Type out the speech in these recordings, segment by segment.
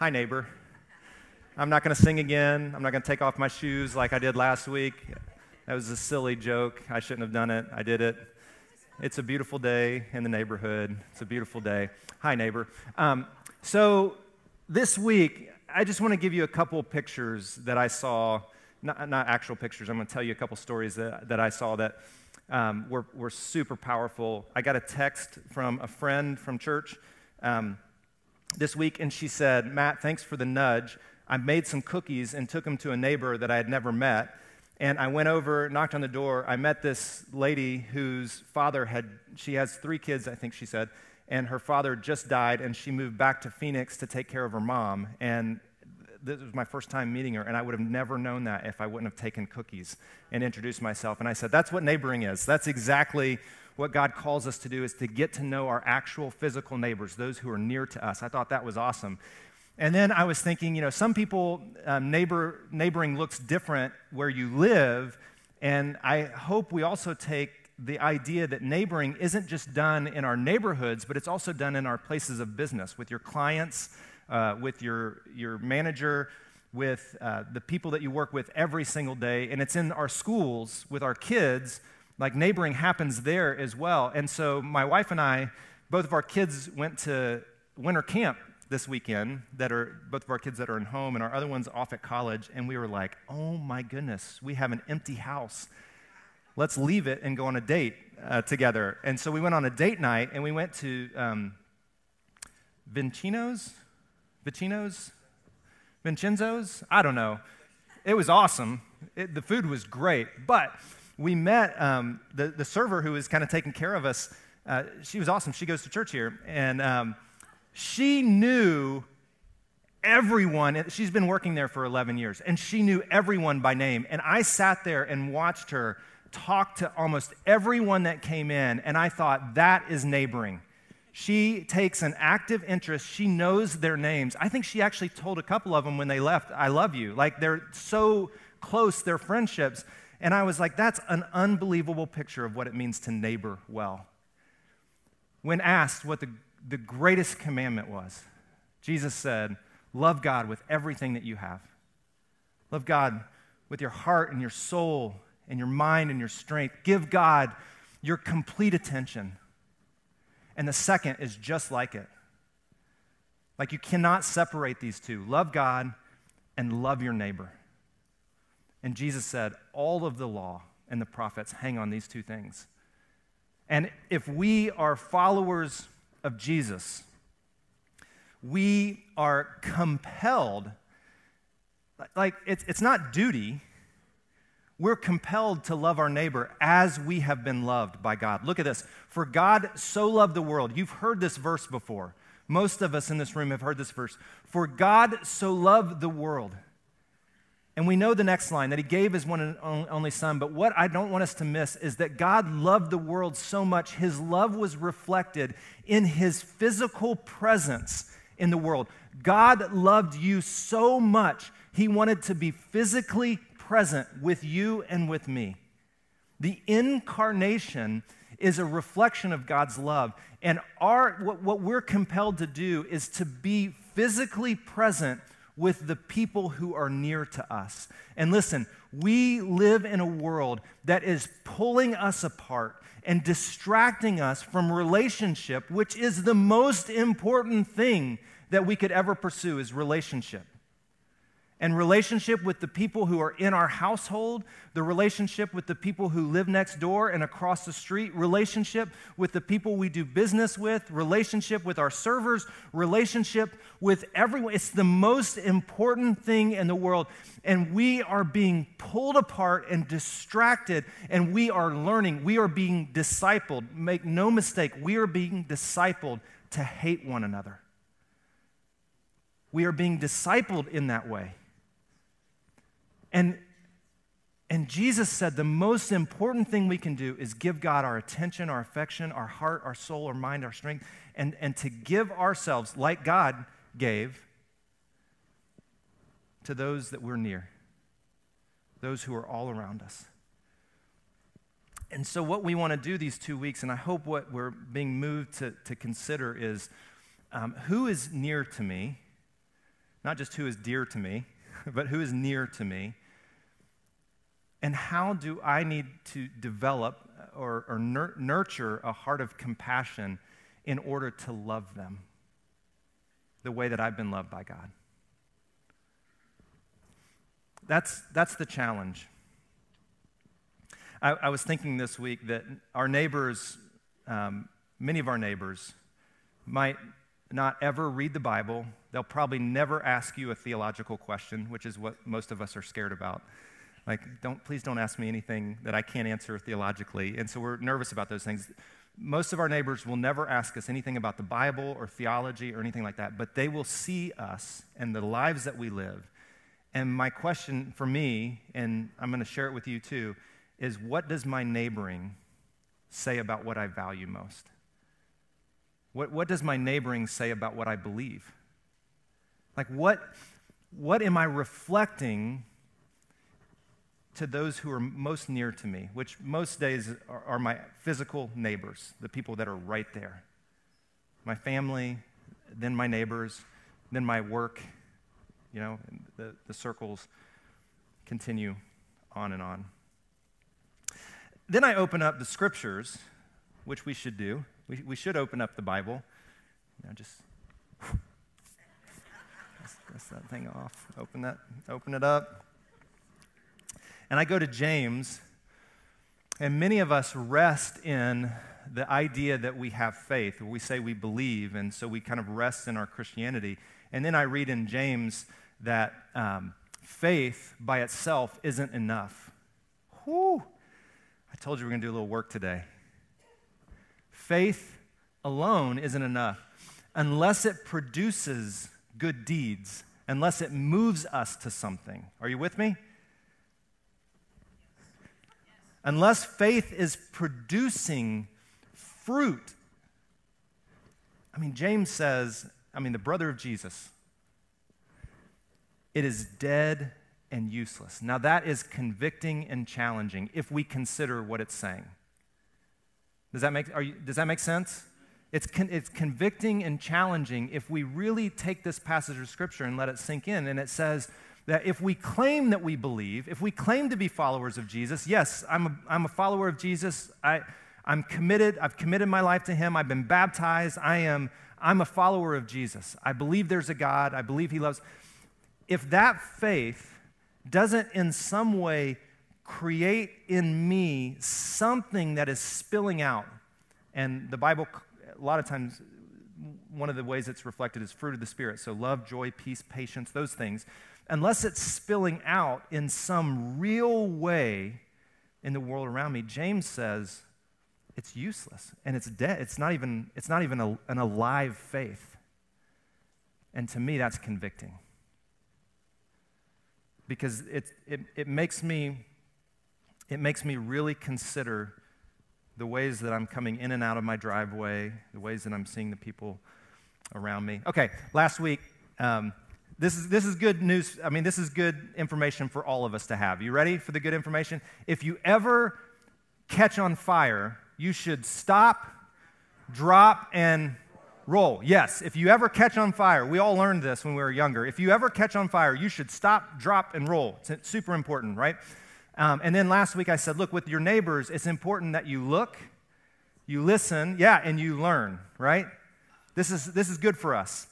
Hi, neighbor. I'm not going to sing again. I'm not going to take off my shoes like I did last week. That was a silly joke. I shouldn't have done it. I did it. It's a beautiful day in the neighborhood. It's a beautiful day. Hi, neighbor. Um, so, this week, I just want to give you a couple pictures that I saw, not, not actual pictures. I'm going to tell you a couple stories that, that I saw that um, were, were super powerful. I got a text from a friend from church um, this week, and she said, Matt, thanks for the nudge. I made some cookies and took them to a neighbor that I had never met. And I went over, knocked on the door. I met this lady whose father had, she has three kids, I think she said, and her father just died, and she moved back to Phoenix to take care of her mom. And this was my first time meeting her, and I would have never known that if I wouldn't have taken cookies and introduced myself. And I said, That's what neighboring is. That's exactly what God calls us to do is to get to know our actual physical neighbors, those who are near to us. I thought that was awesome. And then I was thinking, you know, some people, um, neighbor, neighboring looks different where you live. And I hope we also take the idea that neighboring isn't just done in our neighborhoods, but it's also done in our places of business with your clients, uh, with your, your manager, with uh, the people that you work with every single day. And it's in our schools with our kids. Like neighboring happens there as well. And so my wife and I, both of our kids went to winter camp this weekend that are both of our kids that are in home and our other one's off at college. And we were like oh my goodness we have an empty house. Let's leave it and go on a date uh, together. And so we went on a date night and we went to um, vincino's? Vicino's vincenzo's? I don't know. It was awesome. It, the food was great. But we met um, the, the server who was kind of taking care of us uh, she was awesome she goes to church here and um, she knew everyone. She's been working there for 11 years, and she knew everyone by name. And I sat there and watched her talk to almost everyone that came in, and I thought, that is neighboring. She takes an active interest. She knows their names. I think she actually told a couple of them when they left, I love you. Like they're so close, their friendships. And I was like, that's an unbelievable picture of what it means to neighbor well. When asked what the the greatest commandment was. Jesus said, Love God with everything that you have. Love God with your heart and your soul and your mind and your strength. Give God your complete attention. And the second is just like it. Like you cannot separate these two love God and love your neighbor. And Jesus said, All of the law and the prophets hang on these two things. And if we are followers of Jesus, we are compelled, like it's, it's not duty, we're compelled to love our neighbor as we have been loved by God. Look at this. For God so loved the world. You've heard this verse before. Most of us in this room have heard this verse. For God so loved the world and we know the next line that he gave his one and only son. But what I don't want us to miss is that God loved the world so much, his love was reflected in his physical presence in the world. God loved you so much, he wanted to be physically present with you and with me. The incarnation is a reflection of God's love. And our, what, what we're compelled to do is to be physically present with the people who are near to us. And listen, we live in a world that is pulling us apart and distracting us from relationship, which is the most important thing that we could ever pursue is relationship and relationship with the people who are in our household, the relationship with the people who live next door and across the street, relationship with the people we do business with, relationship with our servers, relationship with everyone. It's the most important thing in the world. And we are being pulled apart and distracted, and we are learning. We are being discipled. Make no mistake, we are being discipled to hate one another. We are being discipled in that way. And, and Jesus said the most important thing we can do is give God our attention, our affection, our heart, our soul, our mind, our strength, and, and to give ourselves like God gave to those that we're near, those who are all around us. And so, what we want to do these two weeks, and I hope what we're being moved to, to consider is um, who is near to me not just who is dear to me, but who is near to me. And how do I need to develop or, or nur- nurture a heart of compassion in order to love them the way that I've been loved by God? That's, that's the challenge. I, I was thinking this week that our neighbors, um, many of our neighbors, might not ever read the Bible. They'll probably never ask you a theological question, which is what most of us are scared about. Like, don't, please don't ask me anything that I can't answer theologically. And so we're nervous about those things. Most of our neighbors will never ask us anything about the Bible or theology or anything like that, but they will see us and the lives that we live. And my question for me, and I'm going to share it with you too, is what does my neighboring say about what I value most? What, what does my neighboring say about what I believe? Like, what, what am I reflecting to those who are most near to me, which most days are, are my physical neighbors, the people that are right there? My family, then my neighbors, then my work, you know, the, the circles continue on and on. Then I open up the scriptures, which we should do. We, we should open up the Bible. You know, just dust that thing off. Open that, open it up. And I go to James, and many of us rest in the idea that we have faith, we say we believe, and so we kind of rest in our Christianity. And then I read in James that um, faith by itself isn't enough. Whew. I told you we are going to do a little work today. Faith alone isn't enough unless it produces good deeds, unless it moves us to something. Are you with me? Unless faith is producing fruit. I mean, James says, I mean, the brother of Jesus, it is dead and useless. Now, that is convicting and challenging if we consider what it's saying. Does that make, you, does that make sense? It's, con, it's convicting and challenging if we really take this passage of Scripture and let it sink in. And it says that if we claim that we believe, if we claim to be followers of Jesus, yes, I'm a, I'm a follower of Jesus. I, I'm committed. I've committed my life to Him. I've been baptized. I am, I'm a follower of Jesus. I believe there's a God. I believe He loves. If that faith doesn't in some way create in me something that is spilling out. And the Bible, a lot of times, one of the ways it's reflected is fruit of the Spirit. So love, joy, peace, patience, those things. Unless it's spilling out in some real way in the world around me, James says it's useless and it's dead. It's not even, it's not even a, an alive faith. And to me, that's convicting because it, it, it, makes me, it makes me really consider the ways that I'm coming in and out of my driveway, the ways that I'm seeing the people around me. Okay, last week, um, this, is, this is good news. I mean, this is good information for all of us to have. You ready for the good information? If you ever catch on fire, you should stop, drop, and roll. Yes, if you ever catch on fire, we all learned this when we were younger. If you ever catch on fire, you should stop, drop, and roll. It's super important, right? Um, and then last week I said, look, with your neighbors, it's important that you look, you listen, yeah, and you learn, right? This is, this is good for us.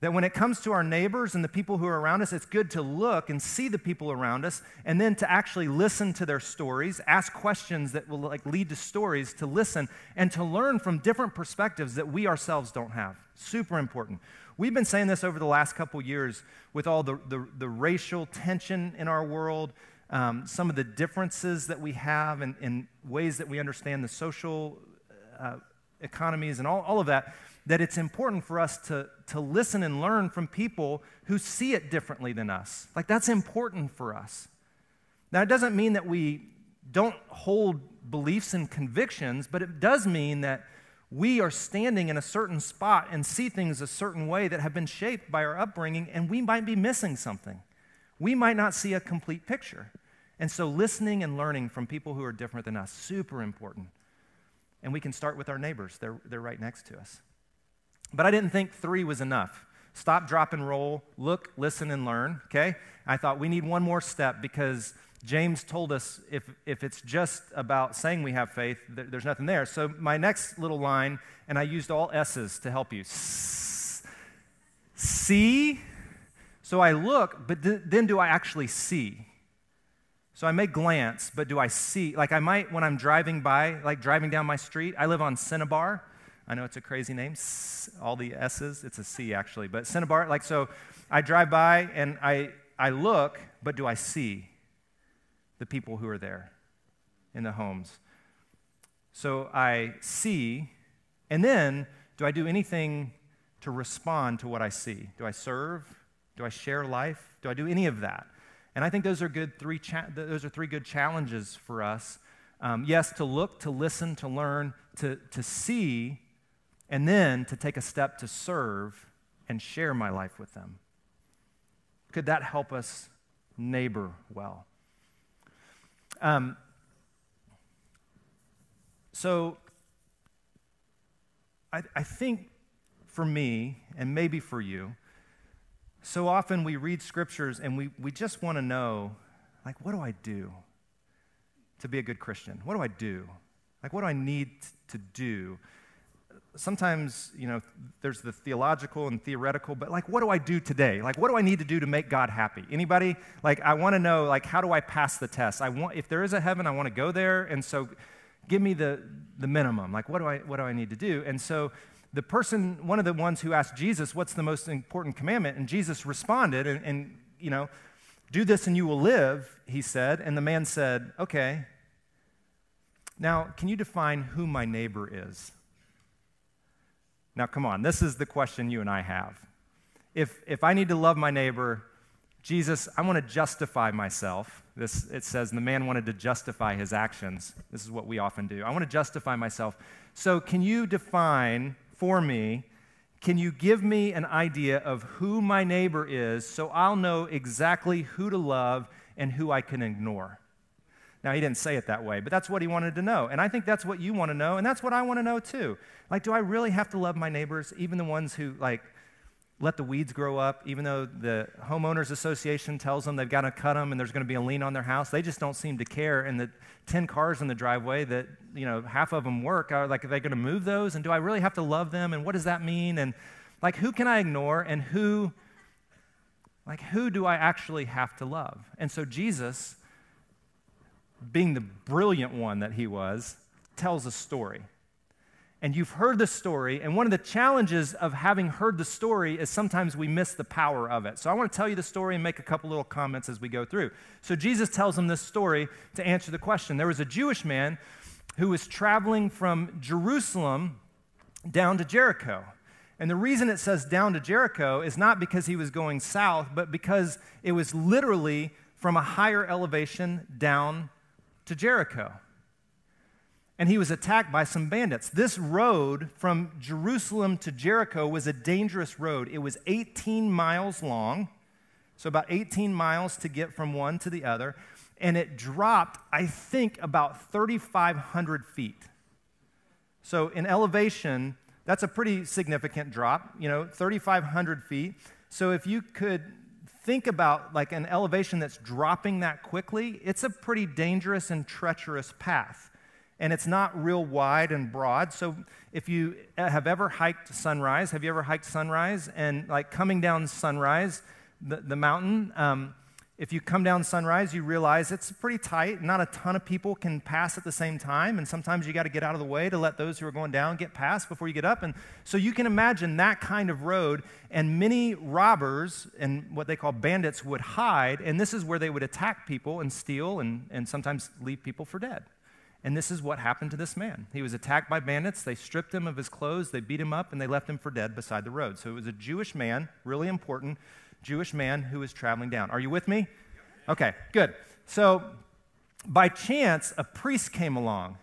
That when it comes to our neighbors and the people who are around us, it's good to look and see the people around us and then to actually listen to their stories, ask questions that will like lead to stories, to listen and to learn from different perspectives that we ourselves don't have. Super important. We've been saying this over the last couple years with all the, the, the racial tension in our world, um, some of the differences that we have in, in ways that we understand the social uh, economies and all, all of that that it's important for us to, to listen and learn from people who see it differently than us. Like, that's important for us. Now, it doesn't mean that we don't hold beliefs and convictions, but it does mean that we are standing in a certain spot and see things a certain way that have been shaped by our upbringing, and we might be missing something. We might not see a complete picture. And so, listening and learning from people who are different than us, super important. And we can start with our neighbors, they're, they're right next to us. But I didn't think three was enough. Stop, drop, and roll. Look, listen, and learn. Okay? I thought we need one more step because James told us if, if it's just about saying we have faith, there's nothing there. So my next little line, and I used all S's to help you. See. So I look, but th- then do I actually see? So I may glance, but do I see? Like I might when I'm driving by, like driving down my street. I live on Cinnabar. I know it's a crazy name, all the S's. It's a C actually, but Cinnabar. Like so, I drive by and I I look, but do I see the people who are there in the homes? So I see, and then do I do anything to respond to what I see? Do I serve? Do I share life? Do I do any of that? And I think those are good three cha- those are three good challenges for us. Um, yes, to look, to listen, to learn, to, to see, and then to take a step to serve and share my life with them. Could that help us neighbor well? Um, so, I, I think for me, and maybe for you, so often we read scriptures and we, we just want to know, like, what do I do to be a good Christian? What do I do? Like, what do I need to do? Sometimes, you know, there's the theological and theoretical, but like, what do I do today? Like, what do I need to do to make God happy? Anybody? Like, I want to know, like, how do I pass the test? I want, if there is a heaven, I want to go there. And so, give me the, the minimum. Like, what do I, what do I need to do? And so, the person, one of the ones who asked Jesus, What's the most important commandment? And Jesus responded, and, and, you know, do this and you will live, he said. And the man said, Okay. Now, can you define who my neighbor is? Now, come on, this is the question you and I have. If, if I need to love my neighbor, Jesus, I want to justify myself. This, it says the man wanted to justify his actions. This is what we often do. I want to justify myself. So, can you define for me, can you give me an idea of who my neighbor is so I'll know exactly who to love and who I can ignore? Now, he didn't say it that way, but that's what he wanted to know. And I think that's what you want to know, and that's what I want to know too. Like, do I really have to love my neighbors, even the ones who, like, let the weeds grow up, even though the homeowners association tells them they've got to cut them and there's going to be a lien on their house. They just don't seem to care. And the 10 cars in the driveway that, you know, half of them work, are like, are they going to move those? And do I really have to love them? And what does that mean? And like, who can I ignore? And who, like, who do I actually have to love? And so Jesus, being the brilliant one that he was, tells a story and you've heard the story. And one of the challenges of having heard the story is sometimes we miss the power of it. So I want to tell you the story and make a couple little comments as we go through. So Jesus tells them this story to answer the question. There was a Jewish man who was traveling from Jerusalem down to Jericho. And the reason it says down to Jericho is not because he was going south, but because it was literally from a higher elevation down to Jericho and he was attacked by some bandits. This road from Jerusalem to Jericho was a dangerous road. It was 18 miles long, so about 18 miles to get from one to the other, and it dropped, I think, about 3,500 feet. So in elevation, that's a pretty significant drop, you know, 3,500 feet. So if you could think about like an elevation that's dropping that quickly, it's a pretty dangerous and treacherous path and it's not real wide and broad. So if you have ever hiked Sunrise, have you ever hiked Sunrise? And like coming down Sunrise, the, the mountain, um, if you come down Sunrise, you realize it's pretty tight. Not a ton of people can pass at the same time, and sometimes you got to get out of the way to let those who are going down get past before you get up. And so you can imagine that kind of road, and many robbers and what they call bandits would hide, and this is where they would attack people and steal and, and sometimes leave people for dead. And this is what happened to this man. He was attacked by bandits. They stripped him of his clothes, they beat him up, and they left him for dead beside the road. So it was a Jewish man, really important, Jewish man who was traveling down. Are you with me? Okay, good. So by chance, a priest came along.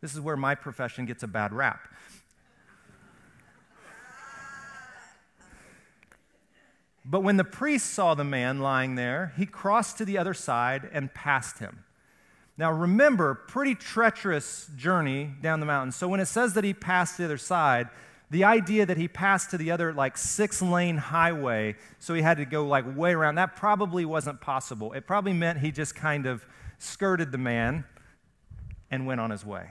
This is where my profession gets a bad rap. But when the priest saw the man lying there, he crossed to the other side and passed him. Now, remember, pretty treacherous journey down the mountain. So when it says that he passed the other side, the idea that he passed to the other like six lane highway, so he had to go like way around, that probably wasn't possible. It probably meant he just kind of skirted the man and went on his way.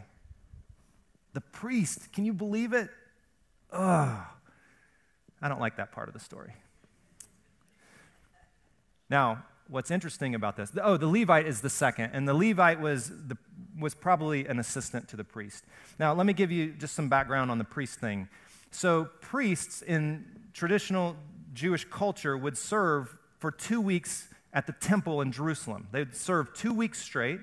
The priest, can you believe it? Ugh. I don't like that part of the story. Now, what's interesting about this, oh, the Levite is the second, and the Levite was, the, was probably an assistant to the priest. Now, let me give you just some background on the priest thing. So, priests in traditional Jewish culture would serve for two weeks at the temple in Jerusalem. They'd serve two weeks straight,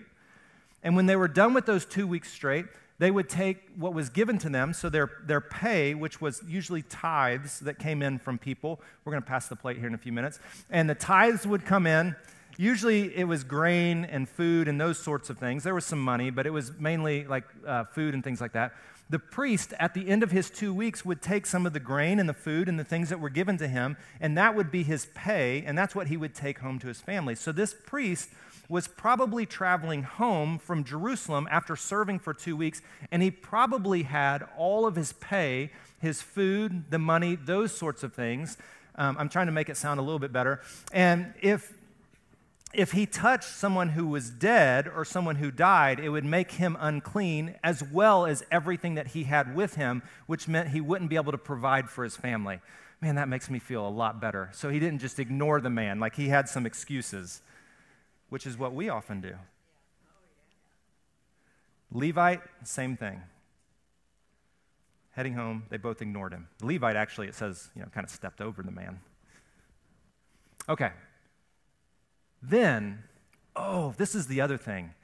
and when they were done with those two weeks straight, they would take what was given to them, so their, their pay, which was usually tithes that came in from people. We're going to pass the plate here in a few minutes. And the tithes would come in. Usually it was grain and food and those sorts of things. There was some money, but it was mainly like uh, food and things like that. The priest, at the end of his two weeks, would take some of the grain and the food and the things that were given to him, and that would be his pay, and that's what he would take home to his family. So this priest was probably traveling home from Jerusalem after serving for two weeks, and he probably had all of his pay, his food, the money, those sorts of things. Um, I'm trying to make it sound a little bit better. And if if he touched someone who was dead or someone who died, it would make him unclean, as well as everything that he had with him, which meant he wouldn't be able to provide for his family. Man, that makes me feel a lot better. So he didn't just ignore the man, like he had some excuses which is what we often do. Levite, same thing. Heading home, they both ignored him. Levite actually, it says, you know, kind of stepped over the man. Okay. Then, oh, this is the other thing.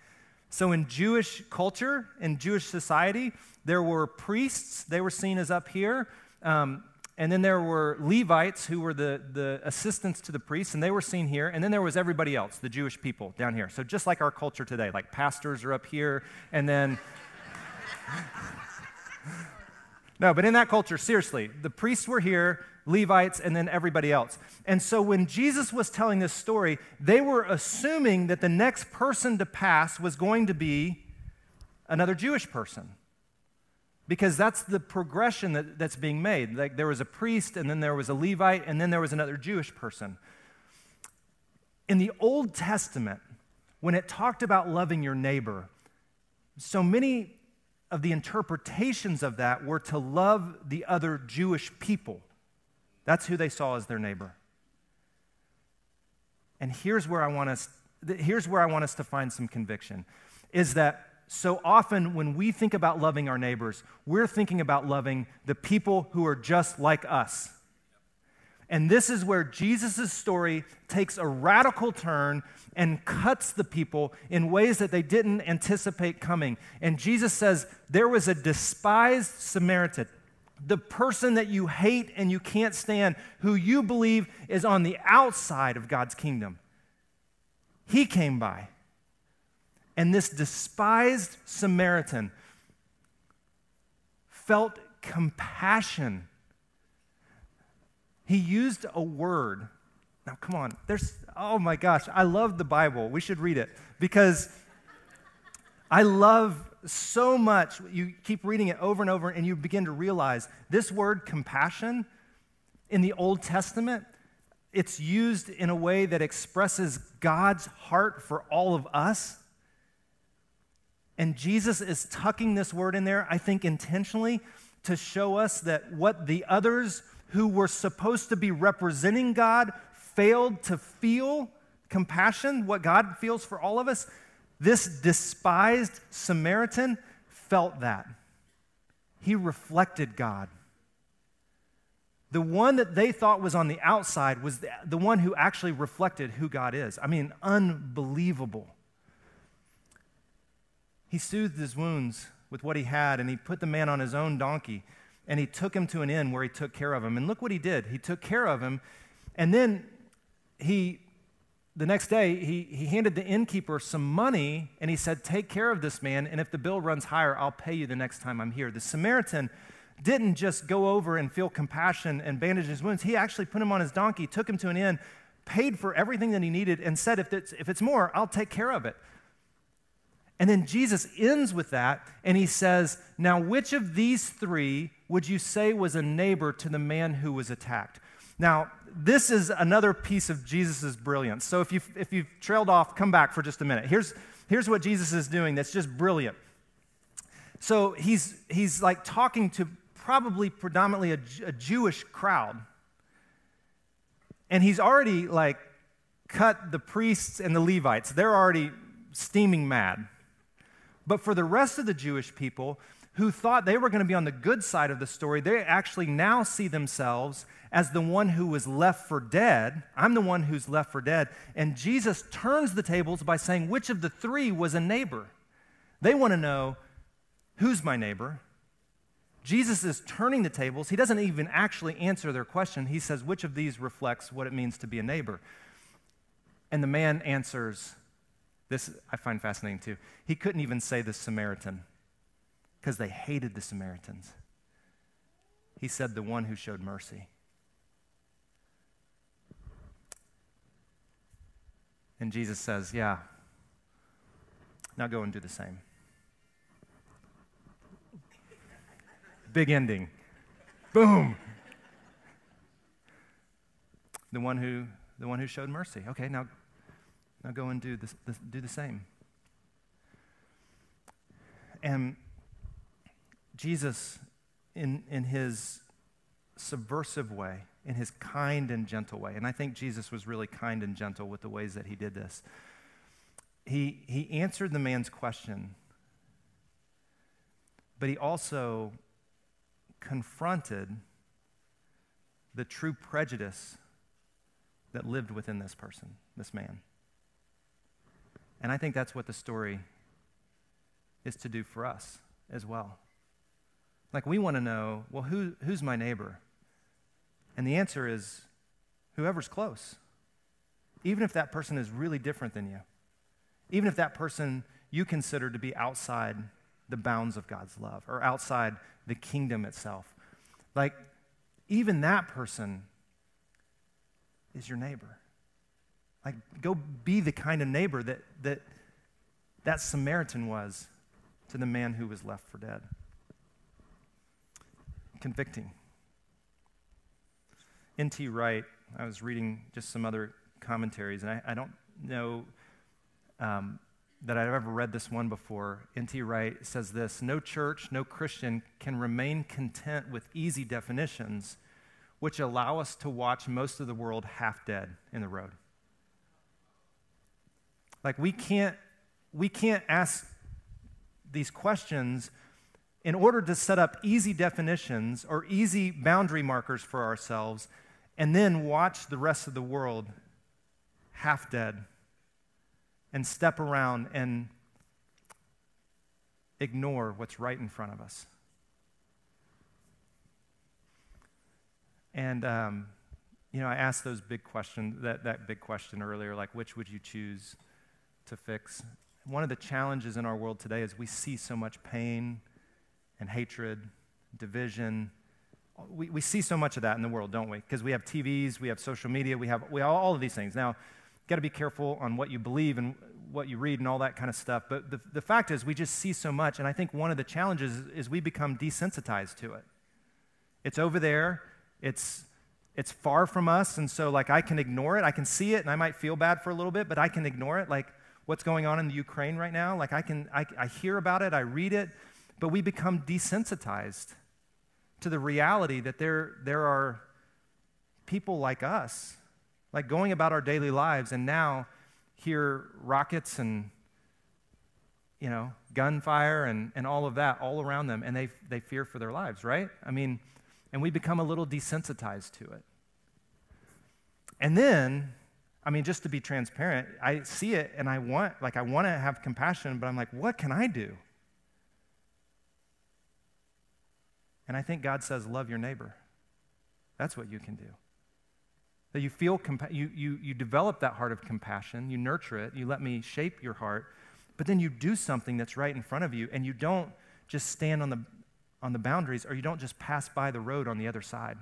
So, in Jewish culture, in Jewish society, there were priests, they were seen as up here. Um, and then there were Levites who were the, the assistants to the priests, and they were seen here. And then there was everybody else, the Jewish people down here. So just like our culture today, like pastors are up here, and then. no, but in that culture, seriously, the priests were here, Levites, and then everybody else. And so when Jesus was telling this story, they were assuming that the next person to pass was going to be another Jewish person because that's the progression that, that's being made. Like there was a priest, and then there was a Levite, and then there was another Jewish person. In the Old Testament, when it talked about loving your neighbor, so many of the interpretations of that were to love the other Jewish people. That's who they saw as their neighbor. And here's where I want us here's where I want us to find some conviction is that so often when we think about loving our neighbors, we're thinking about loving the people who are just like us. And this is where Jesus' story takes a radical turn and cuts the people in ways that they didn't anticipate coming. And Jesus says, There was a despised Samaritan, the person that you hate and you can't stand, who you believe is on the outside of God's kingdom. He came by. And this despised Samaritan felt compassion. He used a word. Now, come on. There's, oh my gosh, I love the Bible. We should read it because I love so much. You keep reading it over and over, and you begin to realize this word compassion in the Old Testament, it's used in a way that expresses God's heart for all of us. And Jesus is tucking this word in there, I think intentionally, to show us that what the others who were supposed to be representing God failed to feel compassion, what God feels for all of us. This despised Samaritan felt that. He reflected God. The one that they thought was on the outside was the, one who actually reflected who God is. I mean, unbelievable. He soothed his wounds with what he had, and he put the man on his own donkey, and he took him to an inn where he took care of him. And look what he did. He took care of him, and then he, the next day, he, he handed the innkeeper some money, and he said, Take care of this man, and if the bill runs higher, I'll pay you the next time I'm here. The Samaritan didn't just go over and feel compassion and bandage his wounds. He actually put him on his donkey, took him to an inn, paid for everything that he needed, and said, If it's, if it's more, I'll take care of it. And then Jesus ends with that and he says, Now, which of these three would you say was a neighbor to the man who was attacked? Now, this is another piece of Jesus' brilliance. So if you've, if you've trailed off, come back for just a minute. Here's, here's what Jesus is doing that's just brilliant. So he's, he's like talking to probably predominantly a, a Jewish crowd. And he's already like cut the priests and the Levites. They're already steaming mad. But for the rest of the Jewish people who thought they were going to be on the good side of the story, they actually now see themselves as the one who was left for dead. I'm the one who's left for dead. And Jesus turns the tables by saying, which of the three was a neighbor? They want to know who's my neighbor? Jesus is turning the tables. He doesn't even actually answer their question. He says, which of these reflects what it means to be a neighbor? And the man answers, this I find fascinating too. He couldn't even say the Samaritan because they hated the Samaritans. He said, the one who showed mercy. And Jesus says, Yeah, now go and do the same. Big ending. Boom. The one who the one who showed mercy. Okay, now now go and do, this, this, do the same. And Jesus, in, in his subversive way, in his kind and gentle way, and I think Jesus was really kind and gentle with the ways that he did this, he, he answered the man's question, but he also confronted the true prejudice that lived within this person, this man. And I think that's what the story is to do for us as well. Like, we want to know, well, who, who's my neighbor? And the answer is whoever's close. Even if that person is really different than you, even if that person you consider to be outside the bounds of God's love or outside the kingdom itself. Like, even that person is your neighbor. Like, go be the kind of neighbor that that, that Samaritan was to the man who was left for dead. Convicting. N.T. Wright, I was reading just some other commentaries, and I, I don't know um, that I've ever read this one before. N.T. Wright says this No church, no Christian can remain content with easy definitions which allow us to watch most of the world half dead in the road. Like we can't we can't ask these questions in order to set up easy definitions or easy boundary markers for ourselves and then watch the rest of the world half dead and step around and ignore what's right in front of us. And, um, you know, I asked those big questions, that, that big question earlier, like, which would you choose? to fix. One of the challenges in our world today is we see so much pain and hatred, division. We, we see so much of that in the world, don't we? Because we have TVs, we have social media, we have, we have all of these things. Now, got to be careful on what you believe and what you read and all that kind of stuff. But the, the fact is, we just see so much. And I think one of the challenges is we become desensitized to it. It's over there, it's, it's far from us. And so, like, I can ignore it. I can see it and I might feel bad for a little bit, but I can ignore it. Like, what's going on in the Ukraine right now. Like I can, I, I hear about it, I read it, but we become desensitized to the reality that there, there are people like us, like going about our daily lives, and now hear rockets and you know gunfire and, and all of that all around them, and they, they fear for their lives, right? I mean, and we become a little desensitized to it. And then I mean, just to be transparent, I see it and I want, like, I want to have compassion, but I'm like, what can I do? And I think God says, love your neighbor. That's what you can do. That you feel, compa- you, you, you develop that heart of compassion, you nurture it, you let me shape your heart, but then you do something that's right in front of you, and you don't just stand on the, on the boundaries or you don't just pass by the road on the other side.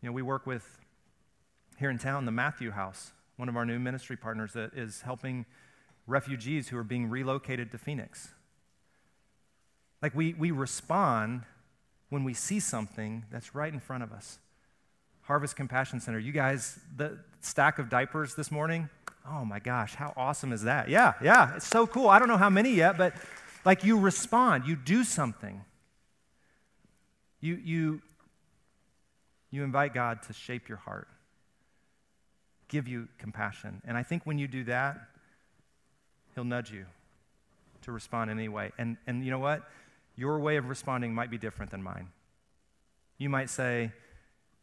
You know, we work with here in town, the Matthew House, one of our new ministry partners that is helping refugees who are being relocated to Phoenix. Like we, we respond when we see something that's right in front of us. Harvest Compassion Center, you guys, the stack of diapers this morning, oh my gosh, how awesome is that? Yeah, yeah, it's so cool. I don't know how many yet, but like you respond, you do something. You, you, you invite God to shape your heart, give you compassion. And I think when you do that, He'll nudge you to respond in any way. And, and you know what? Your way of responding might be different than mine. You might say,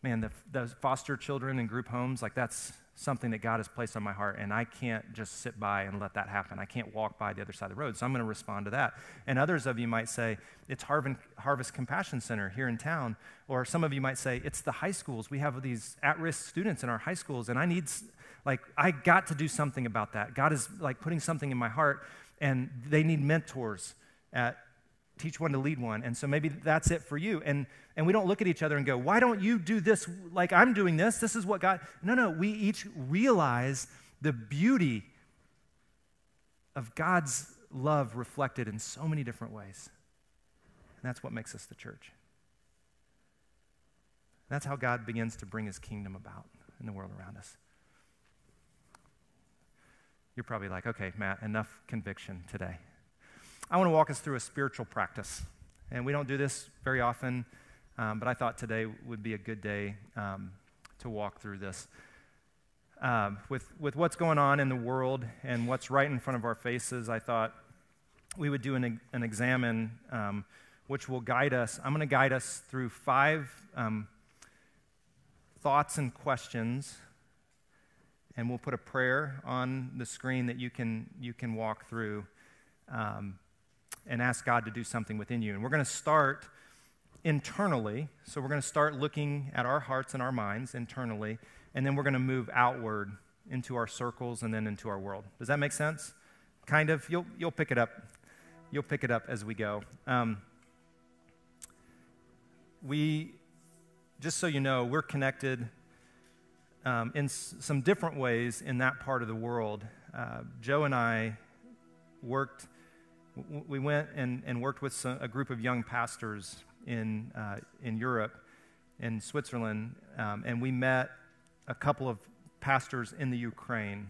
man, the, the foster children in group homes, like that's something that God has placed on my heart, and I can't just sit by and let that happen. I can't walk by the other side of the road, so I'm going to respond to that. And others of you might say, it's Harvest Compassion Center here in town, or some of you might say, it's the high schools. We have these at risk students in our high schools, and I need, like, I got to do something about that. God is, like, putting something in my heart, and they need mentors at teach one to lead one. And so maybe that's it for you. And, and we don't look at each other and go, why don't you do this like I'm doing this? This is what God. No, no, we each realize the beauty of God's love reflected in so many different ways. And that's what makes us the church. That's how God begins to bring his kingdom about in the world around us. You're probably like, okay, Matt, enough conviction today. I want to walk us through a spiritual practice. And we don't do this very often, um, but I thought today would be a good day um, to walk through this. Um, with, with what's going on in the world and what's right in front of our faces, I thought we would do an, an examine um, which will guide us. I'm going to guide us through five um, thoughts and questions and we'll put a prayer on the screen that you can you can walk through um, and ask God to do something within you. And we're going to start internally. So we're going to start looking at our hearts and our minds internally, and then we're going to move outward into our circles and then into our world. Does that make sense? Kind of. You'll, you'll pick it up. You'll pick it up as we go. Um, we, just so you know, we're connected um, in s- some different ways in that part of the world. Uh, Joe and I worked we went and, and worked with some, a group of young pastors in, uh, in Europe, in Switzerland, um, and we met a couple of pastors in the Ukraine.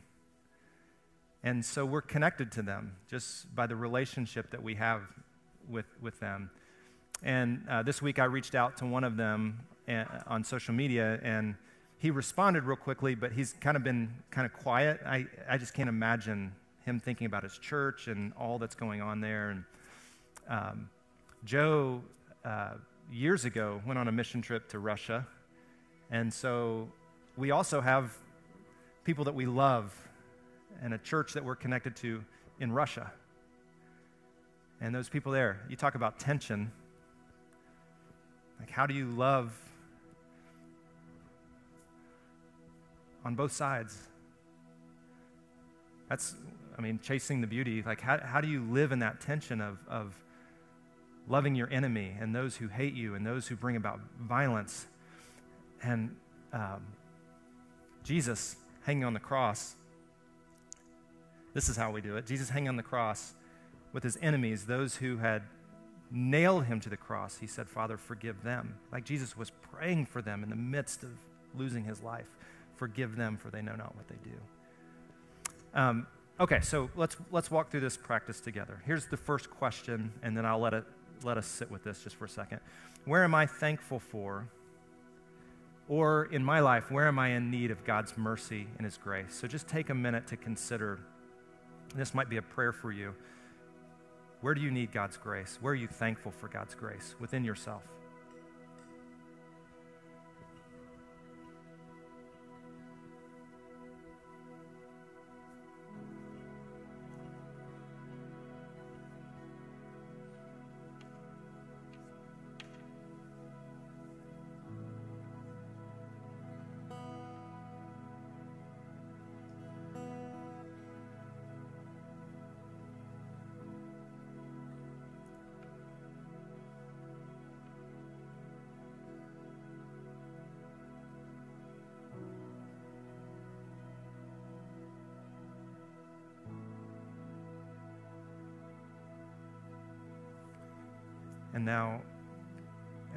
And so we're connected to them just by the relationship that we have with, with them. And uh, this week I reached out to one of them uh, on social media, and he responded real quickly, but he's kind of been kind of quiet. I, I just can't imagine him thinking about his church and all that's going on there. And um, Joe, uh, years ago, went on a mission trip to Russia. And so we also have people that we love and a church that we're connected to in Russia. And those people there, you talk about tension. Like, how do you love on both sides? That's I mean, chasing the beauty, like how, how do you live in that tension of, of loving your enemy and those who hate you and those who bring about violence? And um, Jesus hanging on the cross, this is how we do it. Jesus hanging on the cross with his enemies, those who had nailed him to the cross, he said, Father, forgive them. Like Jesus was praying for them in the midst of losing his life. Forgive them, for they know not what they do. Um, Okay, so let's, let's walk through this practice together. Here's the first question, and then I'll let, it, let us sit with this just for a second. Where am I thankful for? Or in my life, where am I in need of God's mercy and His grace? So just take a minute to consider. This might be a prayer for you. Where do you need God's grace? Where are you thankful for God's grace within yourself?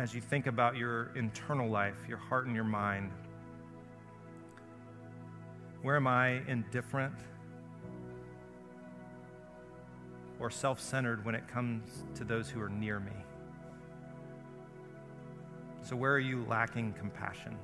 As you think about your internal life, your heart and your mind, where am I indifferent or self centered when it comes to those who are near me? So, where are you lacking compassion?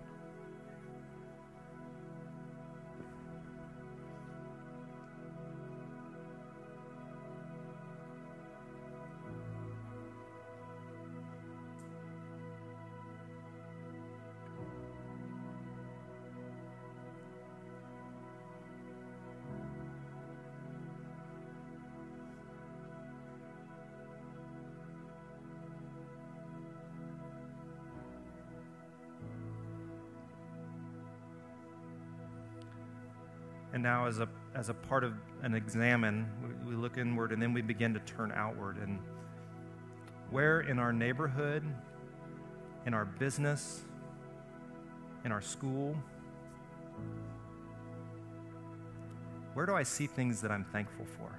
As a, part of an examen, we, look inward and then we begin to turn outward. And where in our neighborhood, in our business, in our school, where do I see things that I'm thankful for?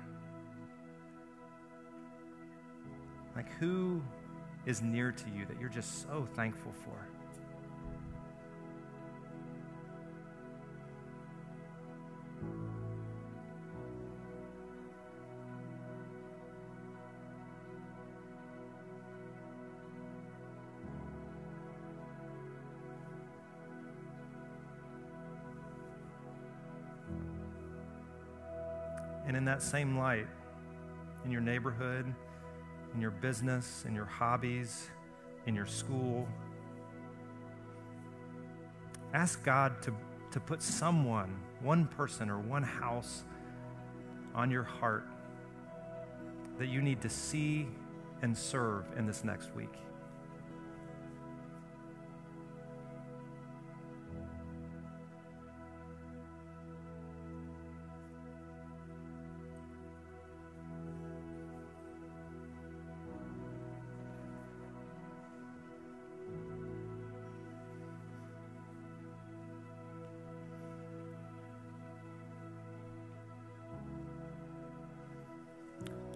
Like, who is near to you that you're just so thankful for? And in that same light, in your neighborhood, in your business, in your hobbies, in your school, ask God to, to put someone, one person or one house on your heart that you need to see and serve in this next week.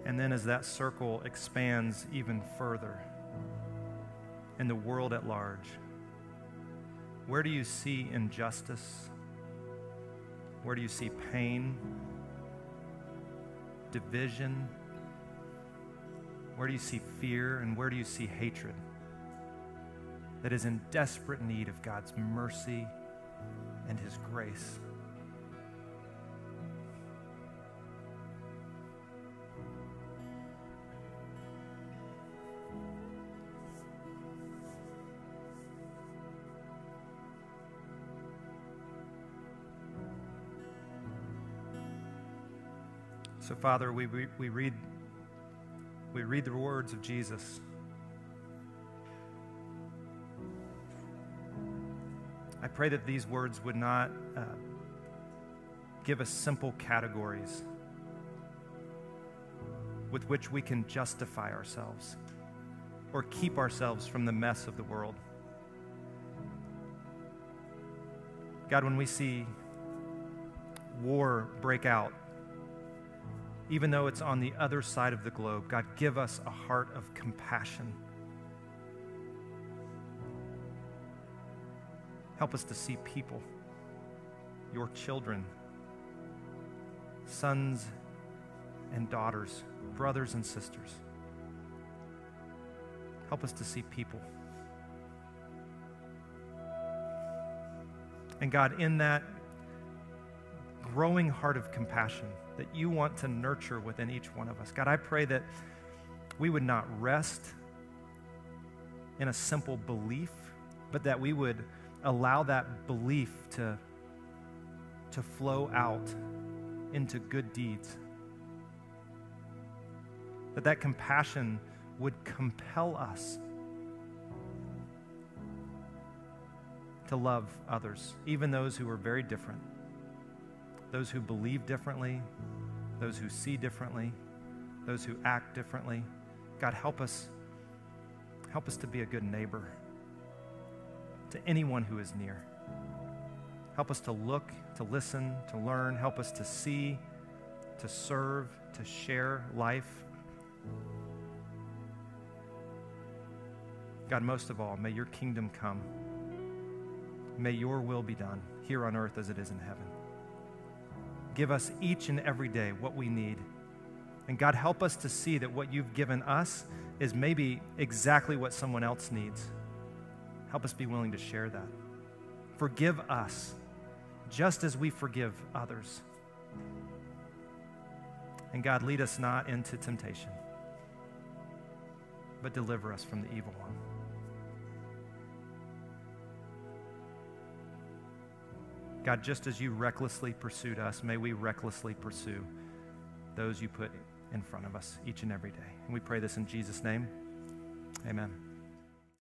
And then as that circle expands even further in the world at large, where do you see injustice? Where do you see pain, division? Where do you see fear? And where do you see hatred that is in desperate need of God's mercy and His grace? So, Father, we, we, we, read, we read the words of Jesus. I pray that these words would not uh, give us simple categories with which we can justify ourselves or keep ourselves from the mess of the world. God, when we see war break out, even though it's on the other side of the globe. God, give us a heart of compassion. Help us to see people, your children, sons and daughters, brothers and sisters. Help us to see people. And God, in that growing heart of compassion, that you want to nurture within each one of us. God, I pray that we would not rest in a simple belief, but that we would allow that belief to, to flow out into good deeds. That that compassion would compel us to love others, even those who are very different those who believe differently, those who see differently, those who act differently. God, help us. Help us to be a good neighbor to anyone who is near. Help us to look, to listen, to learn. Help us to see, to serve, to share life. God, most of all, may your kingdom come. May your will be done here on earth as it is in heaven. Give us each and every day what we need. And God, help us to see that what you've given us is maybe exactly what someone else needs. Help us be willing to share that. Forgive us just as we forgive others. And God, lead us not into temptation, but deliver us from the evil God, just as you recklessly pursued us, may we recklessly pursue those you put in front of us each and every day. And we pray this in Jesus' name. Amen.